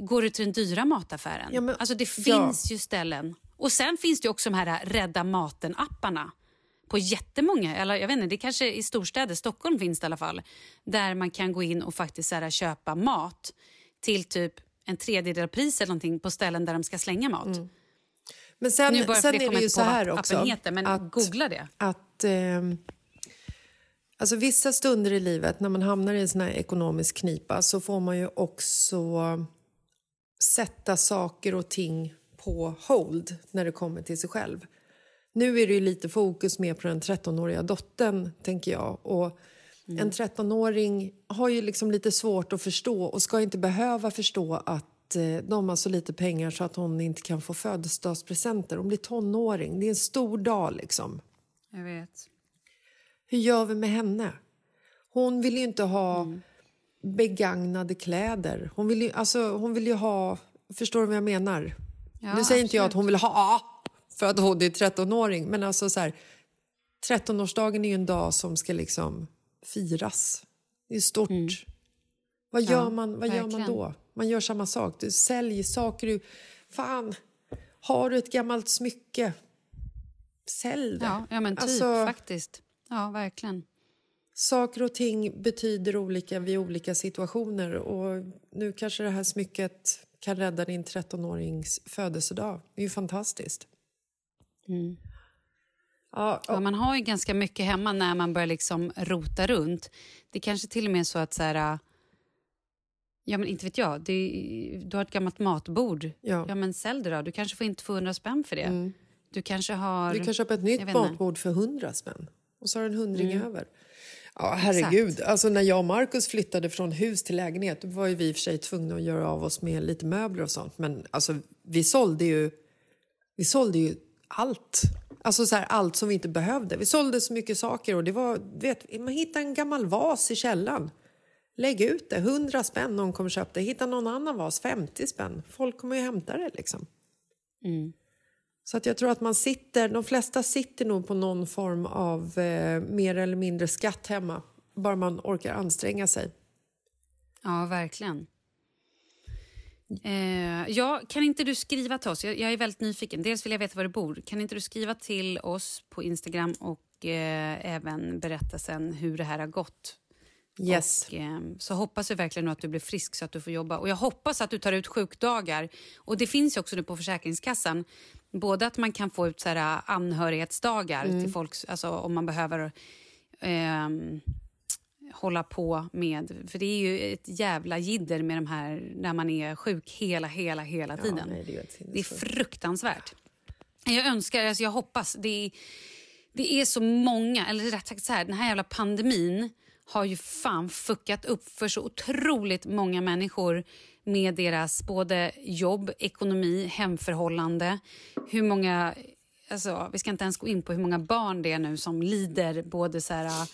Går du till den dyra mataffären? Men- alltså det finns ju ställen. Och sen finns det också de här Rädda Maten-apparna på jättemånga, eller jag vet inte, det kanske i storstäder, Stockholm finns det i alla fall, där man kan gå in och faktiskt så här, köpa mat till typ en tredjedel av priset eller någonting på ställen där de ska slänga mat. men sen, nu bara sen det är det ju så här också. heter, men att, googla det. Att, ehm, alltså vissa stunder i livet när man hamnar i en sån här ekonomisk knipa så får man ju också sätta saker och ting på hold när det kommer till sig själv. Nu är det ju lite fokus mer på den 13-åriga dottern, tänker jag. Och En 13-åring har ju liksom lite svårt att förstå och ska inte behöva förstå att eh, de har så lite pengar så att hon inte kan få födelsedagspresenter. Hon blir tonåring. Det är en stor dag. liksom. Jag vet. Hur gör vi med henne? Hon vill ju inte ha begagnade kläder. Hon vill ju, alltså, hon vill ju ha... Förstår du vad jag menar? Ja, nu säger inte jag att absolut. hon vill ha för att hon är 13-åring, men alltså så här, 13-årsdagen är ju en dag som ska liksom firas. Det är stort. Vad, gör, Ja, man, vad gör man då? Man gör samma sak. Du säljer saker. Du, fan, har du ett gammalt smycke, sälj det. Ja, ja men typ Alltså- faktiskt. Ja, verkligen. Saker och ting betyder olika vid olika situationer och nu kanske det här smycket kan rädda din 13-årings födelsedag. Det är ju fantastiskt. Ja, Ja, man har ju ganska mycket hemma när man börjar liksom rota runt. Det kanske till och med är så att så här, Ja, men inte vet jag. Det, du har ett gammalt matbord. Ja. Ja, men sälj det då. Du kanske får in 200 spänn för det. Du kanske har... Du kan köpa ett nytt matbord för 100 spänn. Och så har du en hundring över. Ja, herregud. Alltså, när jag och Markus flyttade från hus till lägenhet då var ju vi i och för sig tvungna att göra av oss med lite möbler och sånt. Men alltså, vi sålde ju, vi sålde ju allt. Alltså så här, allt som vi inte behövde. Vi sålde så mycket saker. och det var, vet, Man hittade en gammal vas i källaren. Lägg ut det. 100 spänn någon kommer köpa det. Hitta någon annan vas. 50 spänn. Folk kommer ju hämta det. liksom. Så att jag tror att man sitter, de flesta sitter nog på någon form av eh, mer eller mindre skatt hemma. Bara man orkar anstränga sig. Ja, verkligen. Eh, ja, kan inte du skriva till oss? Jag, jag är väldigt nyfiken. Dels vill jag veta var du bor. Kan inte du skriva till oss på Instagram och eh, även berätta sen hur det här har gått? Yes. Och, eh, så hoppas vi verkligen att du blir frisk så att du får jobba. Och jag hoppas att du tar ut sjukdagar. Och det finns ju också nu på Försäkringskassan. Både att man kan få ut så här, anhörighetsdagar till folk, alltså om man behöver ehm, hålla på med. För det är ju ett jävla jidder med de här när man är sjuk hela, hela, hela tiden. nej, det är det är fruktansvärt. Jag önskar, alltså jag hoppas. Det är, det är så många, eller rätt sagt så här, den här jävla pandemin har ju fan fuckat upp för så otroligt många människor med deras både jobb, ekonomi, hemförhållande. Hur många, alltså, vi ska inte ens gå in på hur många barn det är nu som lider både så här,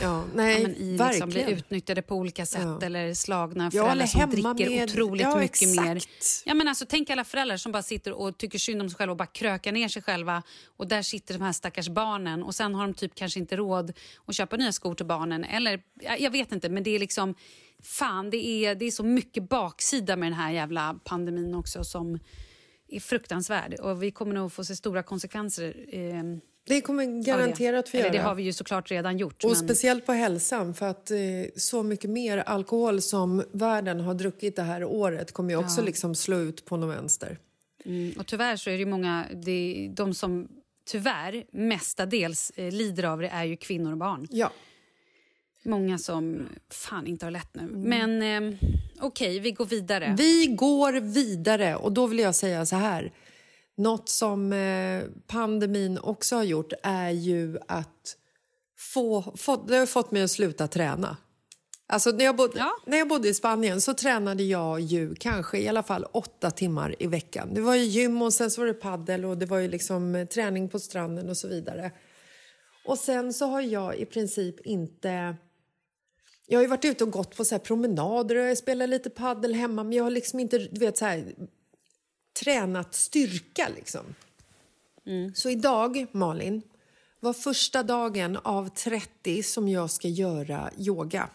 Ja, nej, ja, men i liksom, blir verkligen. utnyttjade på olika sätt Ja. eller slagna Ja, föräldrar eller som dricker med- otroligt ja, mycket exakt. mer. Ja, men alltså, tänk alla föräldrar som bara sitter och tycker synd om sig själva och bara krökar ner sig själva. Och där sitter de här stackars barnen och sen har de typ kanske inte råd att köpa nya skor till barnen. Eller ja, jag vet inte, men det är liksom fan, det är, det är så mycket baksida med den här jävla pandemin också som är fruktansvärd. Och vi kommer nog få se stora konsekvenser. Eh, Det kommer garanterat få Eller göra. det har vi ju såklart redan gjort. Och men- speciellt på hälsan, för att eh, så mycket mer alkohol som världen har druckit det här året kommer ju också liksom slå ut på någon vänster. Mm, och tyvärr så är det många, det, de som tyvärr mestadels eh, lider av det är ju kvinnor och barn. Ja. Många som fan inte har lätt nu. Men eh, okej, vi går vidare. Vi går vidare och då vill jag säga så här. Något som eh, pandemin också har gjort är ju att få, få, det har fått mig att sluta träna. Alltså när, jag bodde, Ja. när jag bodde i Spanien så tränade jag ju kanske i alla fall åtta timmar i veckan. Det var ju gym och sen så var det paddel och det var ju liksom eh, träning på stranden och så vidare. Och sen så har jag i princip inte... Jag har varit ute och gått på så här promenader och jag spelar lite paddel hemma men jag har liksom inte du vet, så här, tränat styrka. Liksom. Så idag, Malin, var första dagen av 30 som jag ska göra yoga.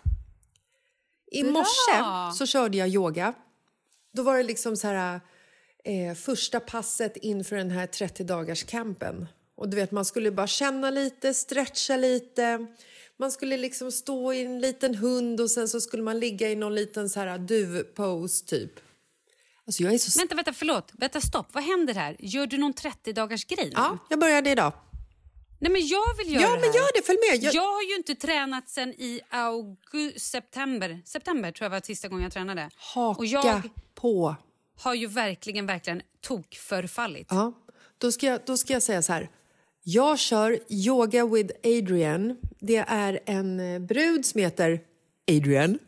I morse så körde jag yoga. Då var det liksom så här, eh, första passet inför den här 30-dagars-campen. Och du vet, man skulle bara känna lite, stretcha lite. Man skulle liksom stå i en liten hund och sen så skulle man ligga i någon liten så här duv-pose typ. Alltså jag är så... Vänta, vänta, förlåt. Vänta, stopp. Vad händer här? Gör du någon 30-dagars grej? Ja, jag började idag. Nej, men jag vill göra Ja, det men här. gör det. Följ med. Jag... Jag har ju inte tränat sen i augusti, september. September tror jag var sista gången jag tränade. Haka Och jag på. har ju verkligen, verkligen tokförfallit. Ja, då ska, jag, då ska jag säga så här. Jag kör Yoga with Adrian. Det är en eh, brud som heter Adrian.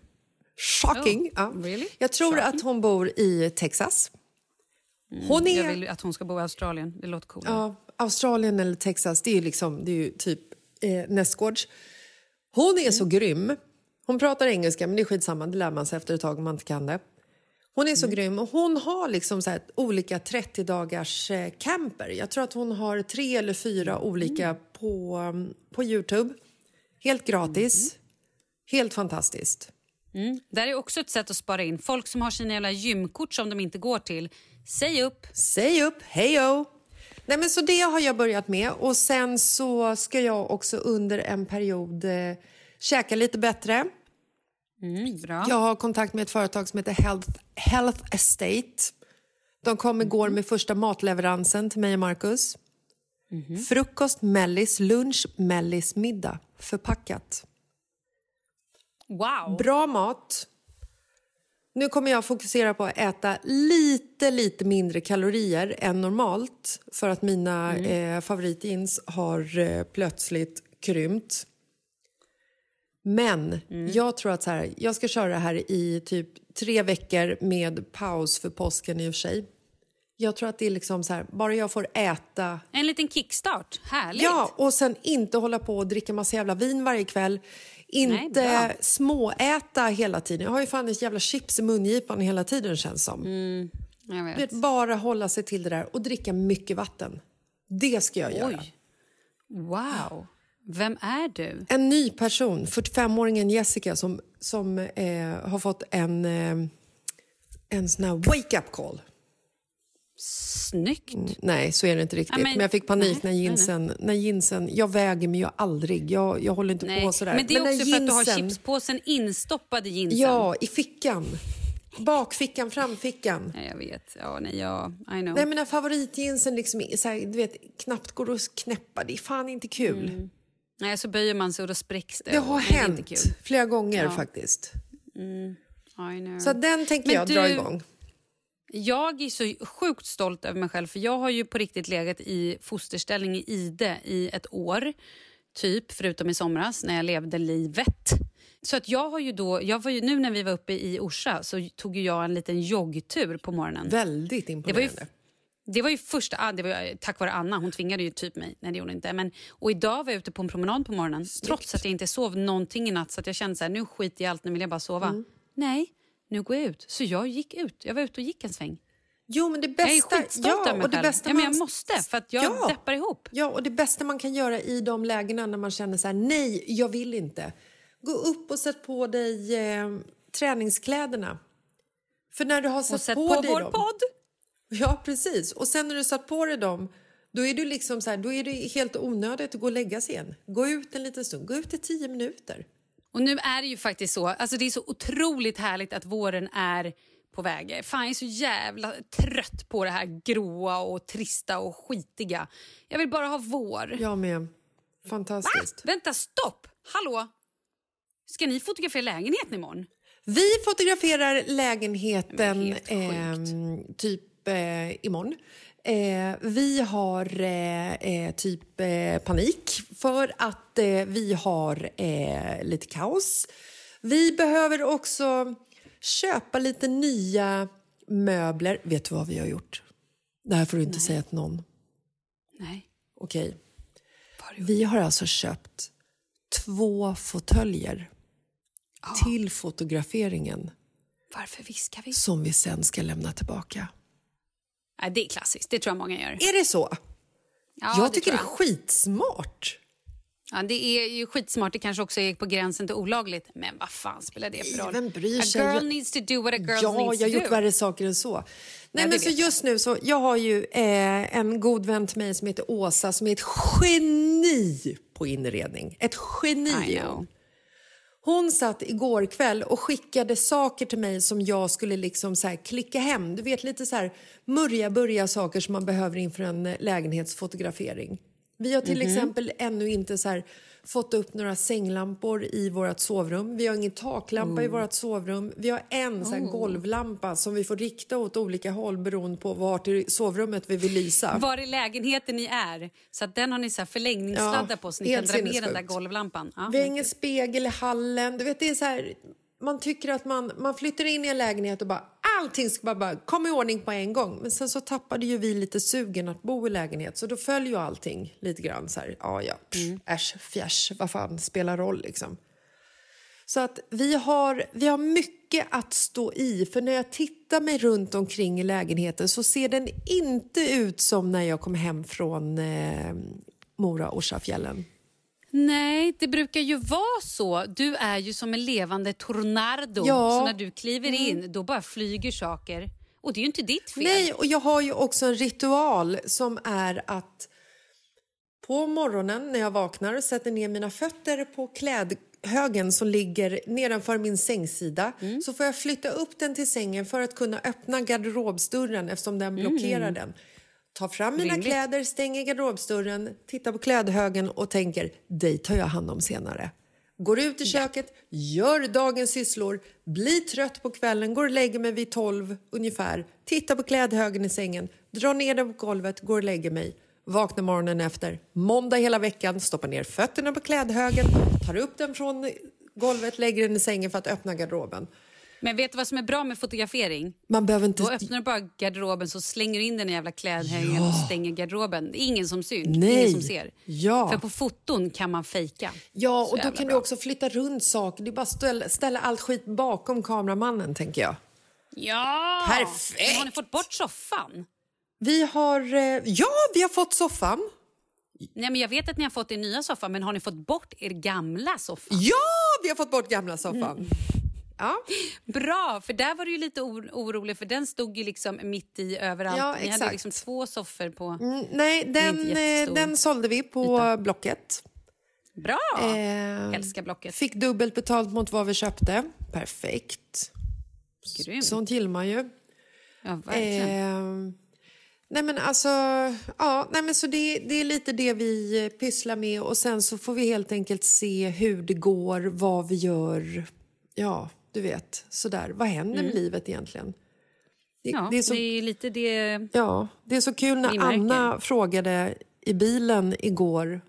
Shocking! Oh, ja. really? Jag tror att hon bor i Texas. Hon är... Jag vill att hon ska bo i Australien. Det låter coolt. Ja, Australien eller Texas, det är ju, liksom, det är ju typ eh, nästgårds. Hon är så grym. Hon pratar engelska, men det är skitsamma. Det lär man sig efter ett tag om man inte kan det. Hon är så grym. Och hon har liksom så här olika 30-dagars eh, camper. Jag tror att hon har tre eller fyra olika på, um, på Youtube. Helt gratis. Helt fantastiskt. Mm. Där är också ett sätt att spara in. Folk som har sina jävla gymkort som de inte går till, säg upp. Säg upp, hejo! Nej, men så det har jag börjat med. Och sen så ska jag också under en period eh, käka lite bättre. Mm, bra. Jag har kontakt med ett företag som heter Health, Health Estate. De kom igår med första matleveransen till mig och Marcus. Frukost, mellis, lunch, mellis, middag. Förpackat. Wow. Bra mat. Nu kommer jag fokusera på att äta lite, lite mindre kalorier än normalt för att mina eh, favoritjeans har eh, plötsligt krympt. Men jag tror att så här, jag ska köra det här i typ tre veckor med paus för påsken i och för sig. Jag tror att det är liksom så här, bara jag får äta En liten kickstart. Härligt. Ja, och sen inte hålla på och dricka massa jävla vin varje kväll. Inte bra. småäta hela tiden. Jag har ju fan ett jävla chips i mungipan hela tiden känns som. Jag Du vet. bara hålla sig till det där och dricka mycket vatten. Det ska jag göra. Oj. Wow. Vem är du? En ny person, 45-åringen Jessica som, som eh, har fått en, eh, en sån här wake-up call. Snyggt. Nej, så är det inte riktigt. Ja, men, men- jag fick panik nej, när nej, jeansen, när jeansen... Jag väger mig ju aldrig. Jag, jag håller inte Nej. på sådär. Men det är när också för att du har jeansen- chipspåsen instoppad i jeansen. Ja, i fickan. Bakfickan, framfickan. Nej, jag vet. Ja, nej, jag... I know. Nej, men när favoritjeansen liksom så här, du vet, knappt går att knäppa, det är fan inte kul. Nej, så böjer man sig och då spräcks det. Det har det är hänt flera gånger Ja. faktiskt. Know. Så den tänker Men jag dra du- igång. Jag är så sjukt stolt över mig själv för jag har ju på riktigt legat i fosterställning i ide i ett år. Typ, förutom i somras när jag levde livet. Så att jag har ju då, jag var ju, nu när vi var uppe i Orsa så tog jag en liten joggtur på morgonen. Väldigt Det var ju, imponerande. det var ju första, ah, det var tack vare Anna, hon tvingade ju typ mig. Nej det gjorde hon inte. Men, och idag var jag ute på en promenad på morgonen trots att jag inte sov någonting i natt så att jag kände så här, nu skiter jag i allt, nu vill jag bara sova. Mm. Nej, nu går jag ut. Så jag gick ut, jag var ute och gick en sväng. Jo, men det Jag är bästa... skitstolt ja, över mig och det själv. bästa Ja, men jag man- måste för att jag Ja. deppar ihop. Ja, och det bästa man kan göra i de lägena när man känner så här, nej, jag vill inte. Gå upp och sätt på dig eh, träningskläderna. För när du har satt Och sätt på, på dig vår dem... podd. Ja, precis. Och sen när du satt på dig dem, då är, du liksom så här, då är det helt onödigt att gå och lägga sig igen. Gå ut en liten stund. Gå ut i tio minuter. Och nu är det ju faktiskt så, alltså det är så otroligt härligt att våren är på väg. Fan, jag är så jävla trött på det här gråa och trista och skitiga. Jag vill bara ha vår. Jag med. Fantastiskt. Vänta, stopp! Hallå? Ska ni fotografera lägenheten imorgon? Vi fotograferar lägenheten eh, typ eh, imorgon. Eh, vi har eh, eh, typ eh, panik för att eh, vi har eh, lite kaos. Vi behöver också köpa lite nya möbler. Vet du vad vi har gjort? Det här får du inte säga till någon. Nej. Okej. Vi har alltså köpt två fåtöljer till fotograferingen Varför viskar vi? som vi sen ska lämna tillbaka. Nej, det är klassiskt, det tror jag många gör. Är det så? Ja, jag tycker det tror är skitsmart. Ja, det är ju skitsmart, det kanske också är på gränsen till olagligt. Men vad fan spelar det för roll? Vem bryr a sig? girl Jag- needs to do what a girl Ja, needs jag har to gjort do. värre saker än så. Nej, det men så jag. just nu så jag har ju eh, en god vän till mig som heter Åsa som är ett geni på inredning. Ett geni. Hon. satt igår kväll och skickade saker till mig som jag skulle liksom så här klicka hem. Du vet lite så här murja börja saker som man behöver inför en eh, lägenhetsfotografering. Vi har till Mhm. exempel ännu inte så här fått upp några sänglampor i vårt sovrum. Vi har ingen taklampa Oh. i vårt sovrum. Vi har en så här golvlampa som vi får rikta åt olika håll beroende på vart i sovrummet vi vill lysa. Var i lägenheten ni är. Så den har ni så här förlängningssladdar Ja, på så ni kan dra ner den där golvlampan. Ja, Vi har ingen spegel i hallen. Du vet, det är så här, man tycker att man, man flyttar in i en lägenhet och bara allting ska bara, bara komma i ordning på en gång. Men sen så tappade ju vi lite sugen att bo i lägenhet så då följer ju allting lite grann så här, ja ja, Mm. äsch, fjärs, vad fan spelar roll liksom. Så att vi har, vi har mycket att stå i. För när jag tittar mig runt omkring i lägenheten så ser den inte ut som när jag kom hem från eh, Mora Orsafjällen. Nej, det brukar ju vara så. Du är ju som en levande tornado. Ja. Mm. Så när du kliver in, då bara flyger saker. Och det är ju inte ditt fel. Nej, och jag har ju också en ritual som är att på morgonen när jag vaknar sätter ner mina fötter på klädhögen som ligger nedanför min sängsida Mm. så får jag flytta upp den till sängen för att kunna öppna garderobsdörren eftersom den blockerar den. Ta fram mina. Rimligt. kläder, stänger garderobsdörren, tittar på klädhögen och tänker dig tar jag hand om senare. Går ut i köket, gör dagens sysslor, blir trött på kvällen, går och lägger mig vid 12 ungefär, tittar på klädhögen i sängen, drar ner den på golvet, går och lägger mig. Vaknar morgonen efter, måndag hela veckan, stoppar ner fötterna på klädhögen, tar upp den från golvet, lägger den i sängen för att öppna garderoben. Men vet du vad som är bra med fotografering? Man behöver inte... Då öppnar du bara garderoben så slänger du in den jävla klädhängen och stänger garderoben. Det är ingen som syns, Nej. ingen som ser. Ja. För på foton kan man fejka. Ja, och då kan du bra. också flytta runt saker. Det är bara ställa, ställa allt skit bakom kameramannen, tänker jag. Ja! Perfekt! Men Har ni fått bort soffan? Vi har... Eh, ja, vi har fått soffan. Nej, men jag vet att ni har fått er nya soffa, men har ni fått bort er gamla soffa? Ja, vi har fått bort gamla soffan. Ja. Bra, för där var du ju lite or- orolig för den stod ju liksom mitt i överallt. Ja, Ni hade exakt. liksom två soffor på... Mm, nej, den, eh, den sålde vi på Blocket. Bra! Eh, Älskar Blocket. Fick dubbelt betalt mot vad vi köpte. Perfekt. Grymt. Sånt gillar man ju. Ja, verkligen. Eh, nej men alltså, ja, nej men så det, det är lite det vi eh, pysslar med och sen så får vi helt enkelt se hur det går, vad vi gör. Ja, du vet, sådär. Vad händer med livet egentligen? Det, Mm. ja, det är så, det är lite det... ja, det är så kul när. Anna frågade i bilen igår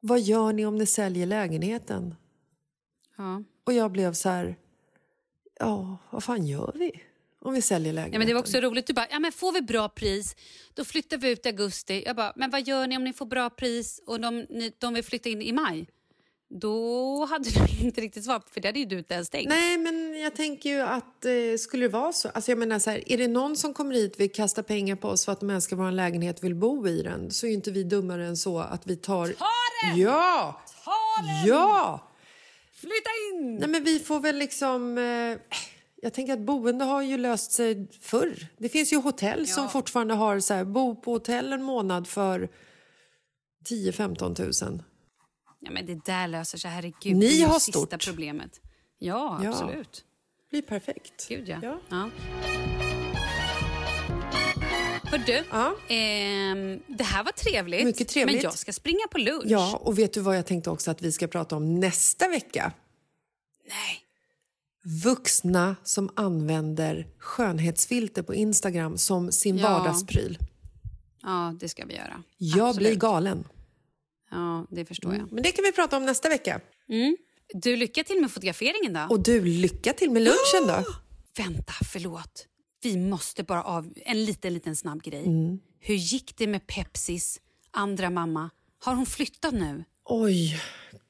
vad gör ni om ni säljer lägenheten? Ja. Och jag blev så här, ja, vad fan gör vi om vi säljer lägenheten? Ja, men det var också roligt. Du bara, ja, men får vi bra pris, då flyttar vi ut i augusti. Jag bara, men vad gör ni om ni får bra pris och de, ni, de vill flytta in i maj? Då hade du <laughs> inte riktigt svar, för det hade ju du inte ens tänkt. Nej, men jag tänker ju att eh, skulle det vara så... Alltså jag menar så här, är det någon som kommer hit vill kasta pengar på oss för att de älskar vår lägenhet och vill bo i den så är ju inte vi dummare än så att vi tar... Ta den! Ja! Ta den! Ja! Flytta in! Nej, men vi får väl liksom... Eh, jag tänker att boende har ju löst sig förr. Det finns ju hotell som fortfarande har så här, bo på hotell en månad för 10-15 000. Ja, men det där löser sig, herregud. Ni det är har sista stort. problemet. Ja, Ja. absolut. Det blir perfekt. Gud, ja. Ja. ja. Hör du, Ja. ehm, det här var trevligt, Mycket trevligt. men jag ska springa på lunch. Ja, och vet du vad jag tänkte också att vi ska prata om nästa vecka? Nej. Vuxna som använder skönhetsfilter på Instagram som sin Ja. vardagspryl. Ja, det ska vi göra. Jag Absolut. blir galen. Ja, det förstår jag. Men det kan vi prata om nästa vecka. Du, lycka till med fotograferingen då. Och du, lycka till med lunchen då. Vänta, förlåt. Vi måste bara av en liten, liten snabb grej. Hur gick det med Pepsis andra mamma? Har hon flyttat nu? Oj,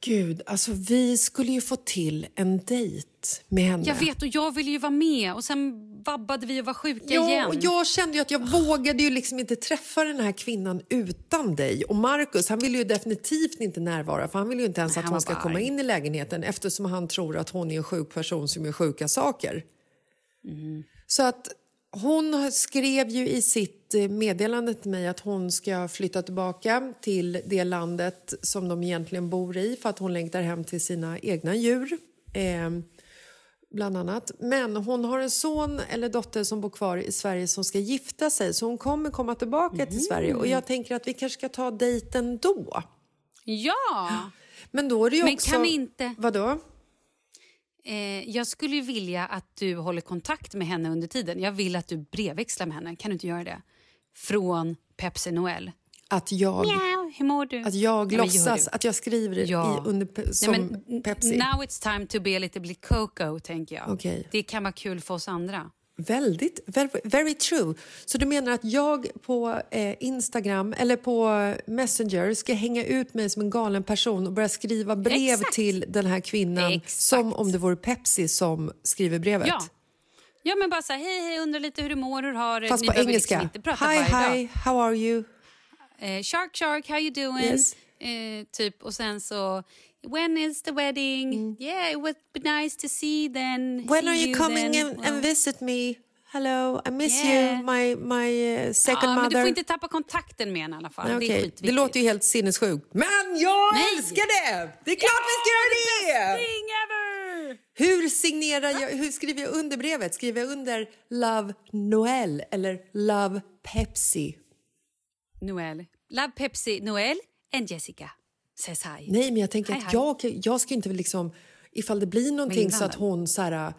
gud. Alltså vi skulle ju få till en dejt med henne. Jag vet och jag ville ju vara med och sen vabbade vi och var sjuka Ja, igen. och jag kände ju att jag vågade ju liksom inte träffa den här kvinnan utan dig. Och Marcus, han ville ju definitivt inte närvara för han vill ju inte ens Nej, att hon ska bara komma arg. in i lägenheten eftersom han tror att hon är en sjuk person som gör sjuka saker. Mm. Så att hon skrev ju i sitt eh, meddelande till mig att hon ska flytta tillbaka till det landet som de egentligen bor i för att hon längtar hem till sina egna djur. Eh, bland annat. Men hon har en son eller dotter som bor kvar i Sverige som ska gifta sig så hon kommer komma tillbaka Mm. till Sverige och jag tänker att vi kanske ska ta dejten då. Ja! Men då är det ju Men också... kan vi inte- Vadå? Eh, jag skulle ju vilja att du håller kontakt med henne under tiden. Jag vill att du brevväxlar med henne. Kan du inte göra det? Från Pepsi Noel. Att jag, Mjau, hur mår du? att jag Nej, låtsas att jag skriver det Ja. i, under, som Nej, men, Pepsi. Now it's time to be a little bit Coco, tänker jag. Okej. Det kan vara kul för oss andra. Väldigt, very, very true. Så du menar att jag på eh, Instagram eller på Messenger ska hänga ut mig som en galen person och börja skriva brev Exakt. till den här kvinnan Exakt. som om det vore Pepsi som skriver brevet? Ja. Ja, men bara så här, hej, hej, undrar lite hur du mår, hur har Fast Ni på liksom engelska. prata hi, hi, dag. how are you? Eh, shark, shark, how you doing? Yes. Eh, typ, och sen så, when is the wedding? Yeah, it would be nice to see then. Mm. When are you coming then. and, Well, and visit me? Hello, I miss Yeah. you, my, my uh, second Ja, men mother. du får inte tappa kontakten med henne i alla fall. Nej, Det är det låter ju helt sinnessjukt. Men jag Nej. älskar det! Det är klart vi ska göra det! Thing ever! Hur signerar jag, hur skriver jag under brevet? Skriver jag under Love Noel eller Love Pepsi? Noel. Love Pepsi Noel and Jessica says hi. Nej, men jag tänker Hej, att hej. jag, jag ska inte liksom... Ifall det blir någonting så att hon så här...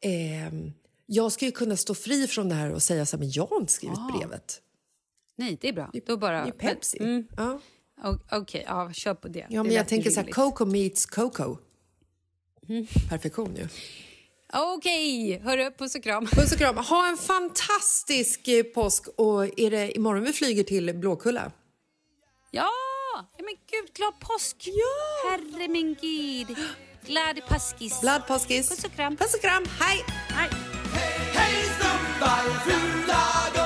ehm, jag ska ju kunna stå fri från det här och säga så här, men jag har inte skrivit Ah. brevet. Nej, det är bra. Då bara... Det är Pepsi. Mm, Ja. o- Okej, ja, kör på det. ja, Det men jag tänker så här. Coco meets Coco. Mm. Perfektion ju. Okej, hörru, puss och kram. Puss och kram. Ha en fantastisk eh, påsk. Och är det imorgon vi flyger till Blåkulla? Ja! Men gud, glad påsk! Ja! Herre min gud. Glad påskis. Glad påskis. Puss och kram. Puss och kram. Hej! Hej. Hej snubbar, fula